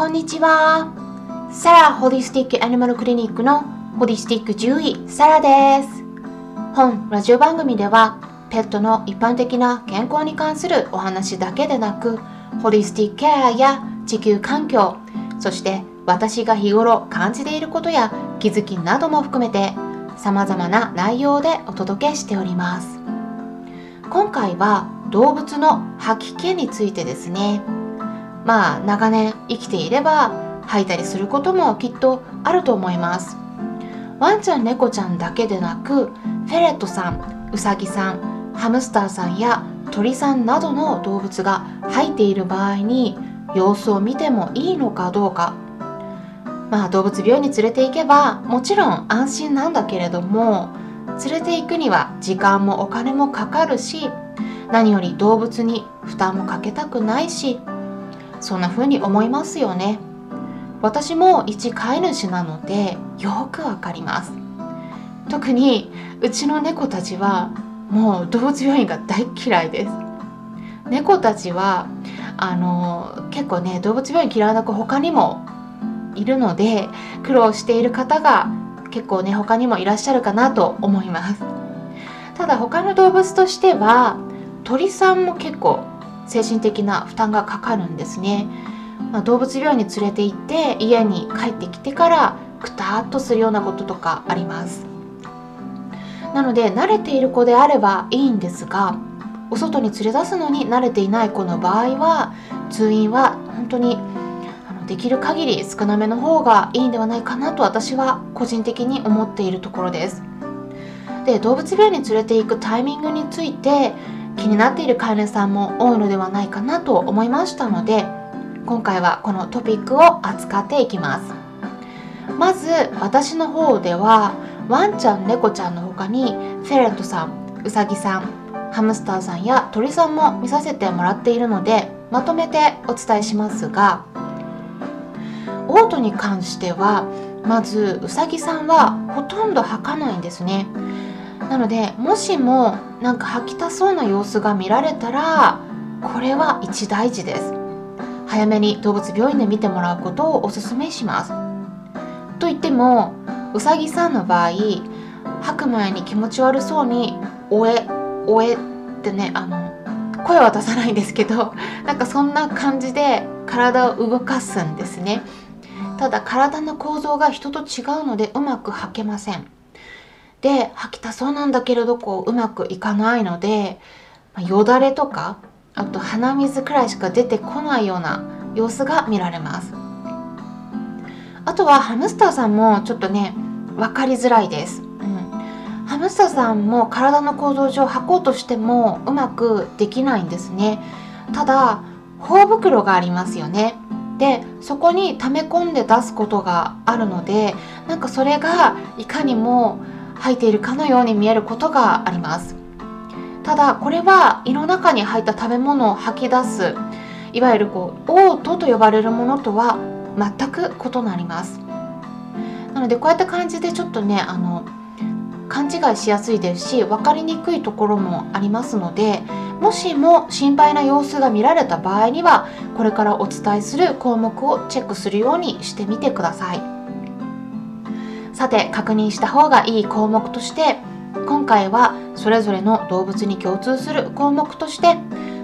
こんにちは。サラホリスティックアニマルクリニックのホリスティック獣医サラです。本ラジオ番組ではペットの一般的な健康に関するお話だけでなくホリスティックケアや地球環境そして私が日頃感じていることや気づきなども含めて様々な内容でお届けしております今回は動物の吐き気についてですねまあ長年生きていれば吐いたりすることもきっとあると思います。ワンちゃん猫ちゃんだけでなくフェレットさんウサギさんハムスターさんや鳥さんなどの動物が吐いている場合に様子を見てもいいのかどうか。まあ動物病院に連れて行けばもちろん安心なんだけれども連れて行くには時間もお金もかかるし何より動物に負担もかけたくないしそんな風に思いますよね。私も一飼い主なのでよくわかります。特にうちの猫たちはもう動物病院が大嫌いです。猫たちはあの結構ね動物病院嫌いな子他にもいるので苦労している方が結構ね他にもいらっしゃるかなと思います。ただ他の動物としては鳥さんも結構精神的な負担がかかるんですね、まあ、動物病院に連れて行って家に帰ってきてからくたっとするようなこととかあります。なので慣れている子であればいいんですがお外に連れ出すのに慣れていない子の場合は通院は本当にできる限り少なめの方がいいんではないかなと私は個人的に思っているところです。で動物病院に連れて行くタイミングについて気になっている飼い主さんも多いのではないかなと思いましたので今回はこのトピックを扱っていきます。まず私の方ではワンちゃん猫ちゃんの他にフェレットさんウサギさんハムスターさんや鳥さんも見させてもらっているのでまとめてお伝えしますがオートに関してはまずウサギさんはほとんど吐かないんですね。なのでもしもなんか吐きたそうな様子が見られたらこれは一大事です。早めに動物病院で見てもらうことをおすすめします。と言ってもうさぎさんの場合吐く前に気持ち悪そうに「おえおえ」ってねあの声は出さないんですけど なんかそんな感じで体を動かすんですね。ただ体の構造が人と違うのでうまく吐けません。で吐きたそうなんだけれどこううまくいかないので、まあ、よだれとかあと鼻水くらいしか出てこないような様子が見られます。あとはハムスターさんもちょっとね分かりづらいです、うん、ハムスターさんも体の構造上吐こうとしてもうまくできないんですね。ただ頬袋がありますよね。でそこに溜め込んで出すことがあるのでなんかそれがいかにも吐いているかのように見えることがあります。ただこれは胃の中に入った食べ物を吐き出すいわゆるこう嘔吐と呼ばれるものとは全く異なります。なのでこうやった感じでちょっとねあの勘違いしやすいですし分かりにくいところもありますのでもしも心配な様子が見られた場合にはこれからお伝えする項目をチェックするようにしてみてください。さて確認した方がいい項目として今回はそれぞれの動物に共通する項目として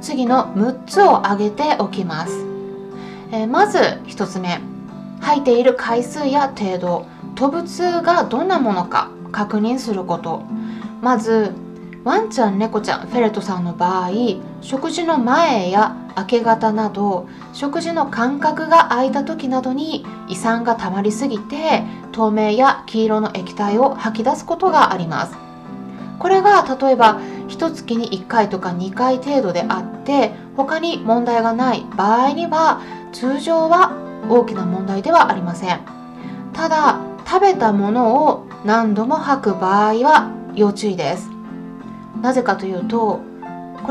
次の6つを挙げておきます、えー、まず1つ目。吐いている回数や程度。飛ぶ痛がどんなものか確認すること。まずワンちゃん猫ちゃんフェレットさんの場合食事の前や明け方など食事の間隔が空いた時などに胃酸が溜まりすぎて透明や黄色の液体を吐き出すことがあります。これが例えば1月に1回とか2回程度であって他に問題がない場合には通常は大きな問題ではありません。ただ食べたものを何度も吐く場合は要注意です。なぜかというと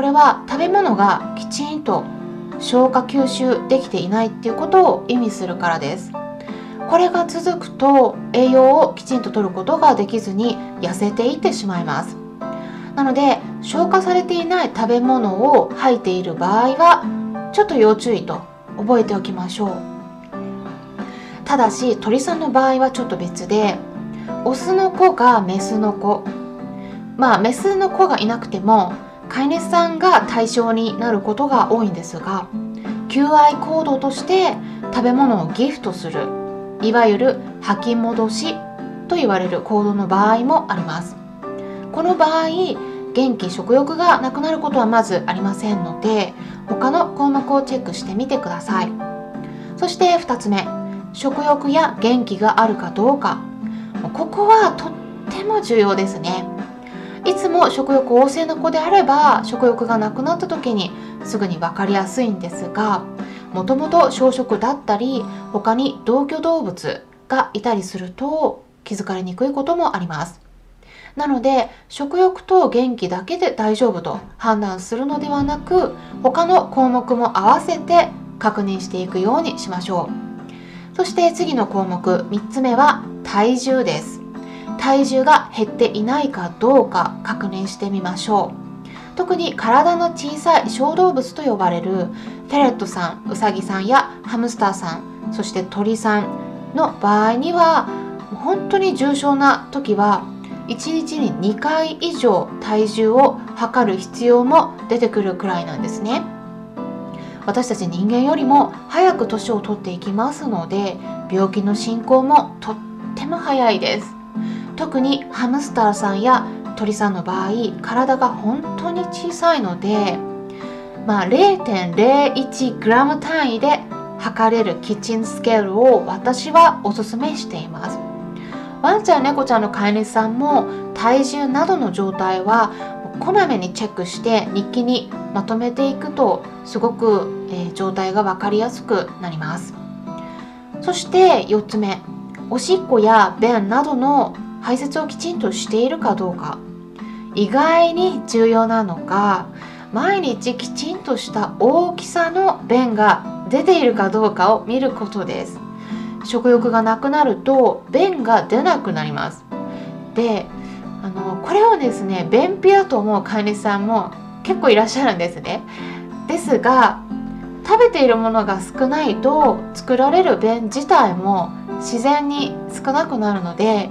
これは食べ物がきちんと消化吸収できていないっていうことを意味するからです。これが続くと栄養をきちんと取ることができずに痩せていってしまいます。なので消化されていない食べ物を吐いている場合はちょっと要注意と覚えておきましょう。ただし鳥さんの場合はちょっと別でオスの子がメスの子。まあメスの子がいなくても飼い主さんが対象になることが多いんですが求愛行動として食べ物をギフトするいわゆる吐き戻しと言われる行動の場合もあります。この場合元気食欲がなくなることはまずありませんので他の項目をチェックしてみてください。そして2つ目食欲や元気があるかどうか。ここはとっても重要ですね。いつも食欲旺盛な子であれば食欲がなくなった時にすぐに分かりやすいんですがもともと小食だったり他に同居動物がいたりすると気づかれにくいこともあります。なので食欲と元気だけで大丈夫と判断するのではなく他の項目も合わせて確認していくようにしましょう。そして次の項目3つ目は体重です。体重が減っていないかどうか確認してみましょう。特に体の小さい小動物と呼ばれるフェレットさんウサギさんやハムスターさんそして鳥さんの場合には本当に重症な時は1日に2回以上体重を測る必要も出てくるくらいなんですね。私たち人間よりも早く年を取っていきますので病気の進行もとっても早いです。特にハムスターさんや鳥さんの場合体が本当に小さいので、まあ、0.01グラム単位で測れるキッチンスケールを私はおすすめしています。ワンちゃん猫ちゃんの飼い主さんも体重などの状態はこまめにチェックして日記にまとめていくとすごく、えー、状態が分かりやすくなります。そして4つ目おしっこや便などの排泄をきちんとしているかどうか。意外に重要なのが毎日きちんとした大きさの便が出ているかどうかを見ることです。食欲がなくなると便が出なくなります。であのこれをですね便秘だと思う飼い主さんも結構いらっしゃるんですね。ですが食べているものが少ないと作られる便自体も自然に少なくなるので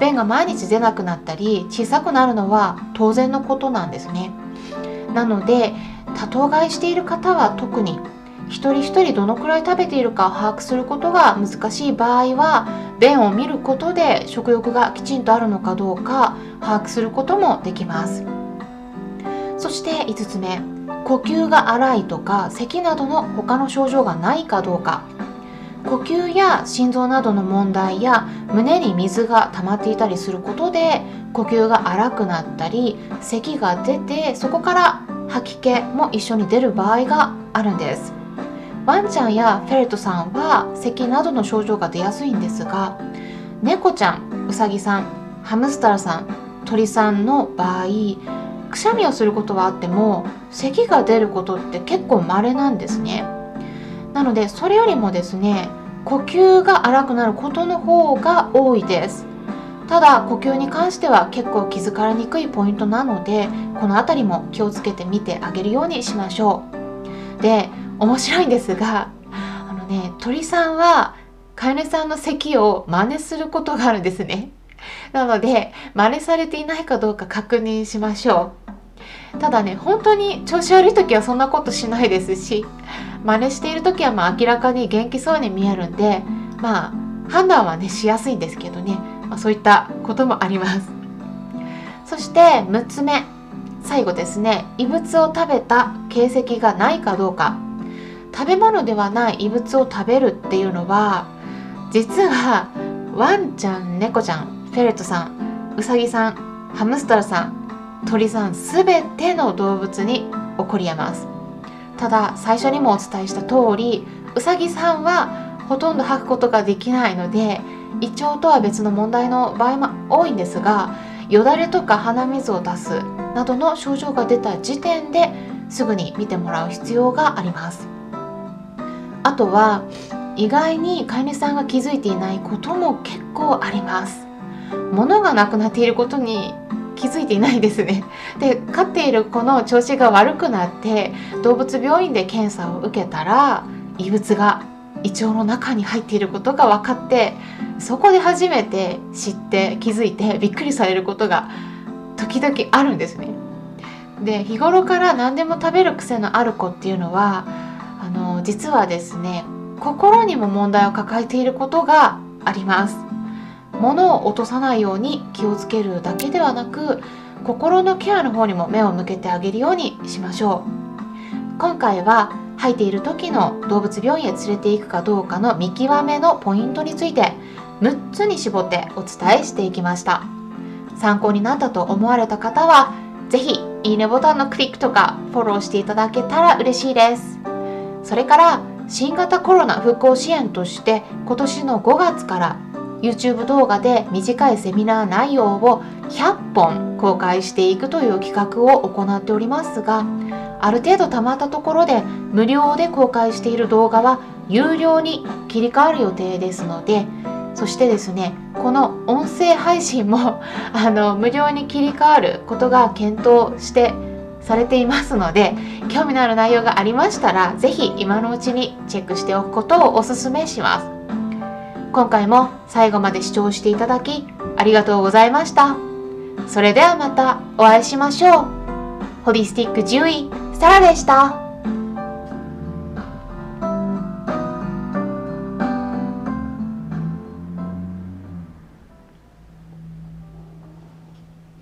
便が毎日出なくなったり小さくなるのは当然のことなんですね。なので多頭飼いしている方は特に一人一人どのくらい食べているかを把握することが難しい場合は便を見ることで食欲がきちんとあるのかどうか把握することもできます。そして5つ目呼吸が荒いとか咳などの他の症状がないかどうか。呼吸や心臓などの問題や胸に水が溜まっていたりすることで呼吸が荒くなったり咳が出てそこから吐き気も一緒に出る場合があるんです。ワンちゃんやフェレットさんは咳などの症状が出やすいんですが猫ちゃんウサギさんハムスターさん鳥さんの場合くしゃみをすることはあっても咳が出ることって結構稀なんですね。なのでそれよりもですね呼吸が荒くなることの方が多いです。ただ呼吸に関しては結構気づかれにくいポイントなのでこの辺りも気をつけてみてあげるようにしましょう。で面白いんですがあのね鳥さんは飼い主さんの咳を真似することがあるんですね。なので真似されていないかどうか確認しましょう。ただね本当に調子悪い時はそんなことしないですし真似している時はまあ明らかに元気そうに見えるんでまあ判断はねしやすいんですけどね、まあ、そういったこともあります。そして6つ目。最後ですね。異物を食べた形跡がないかどうか。食べ物ではない異物を食べるっていうのは実はワンちゃん猫ちゃんフェレットさんウサギさんハムスターさん鳥さん全ての動物に起こりえます。ただ最初にもお伝えした通りうさぎさんはほとんど吐くことができないので胃腸とは別の問題の場合も多いんですがよだれとか鼻水を出すなどの症状が出た時点ですぐに見てもらう必要があります。あとは意外に飼い主さんが気づいていないことも結構あります。物がなくなっていることに気づいていないですね。で飼っている子の調子が悪くなって動物病院で検査を受けたら異物が胃腸の中に入っていることが分かってそこで初めて知って気づいてびっくりされることが時々あるんですね。で日頃から何でも食べる癖のある子っていうのはあの実はですね心にも問題を抱えていることがあります。物を落とさないように気をつけるだけではなく心のケアの方にも目を向けてあげるようにしましょう。今回は吐いている時の動物病院へ連れて行くかどうかの見極めのポイントについて6つに絞ってお伝えしていきました。参考になったと思われた方は是非いいねボタンのクリックとかフォローしていただけたら嬉しいです。それから新型コロナ復興支援として今年の5月から YouTube 動画で短いセミナー内容を100本公開していくという企画を行っておりますがある程度たまったところで無料で公開している動画は有料に切り替わる予定ですのでそしてですねこの音声配信も あの無料に切り替わることが検討してされていますので興味のある内容がありましたら是非今のうちにチェックしておくことをお勧めします。今回も最後まで視聴していただきありがとうございました。それではまたお会いしましょう。ホリスティック獣医サラでした。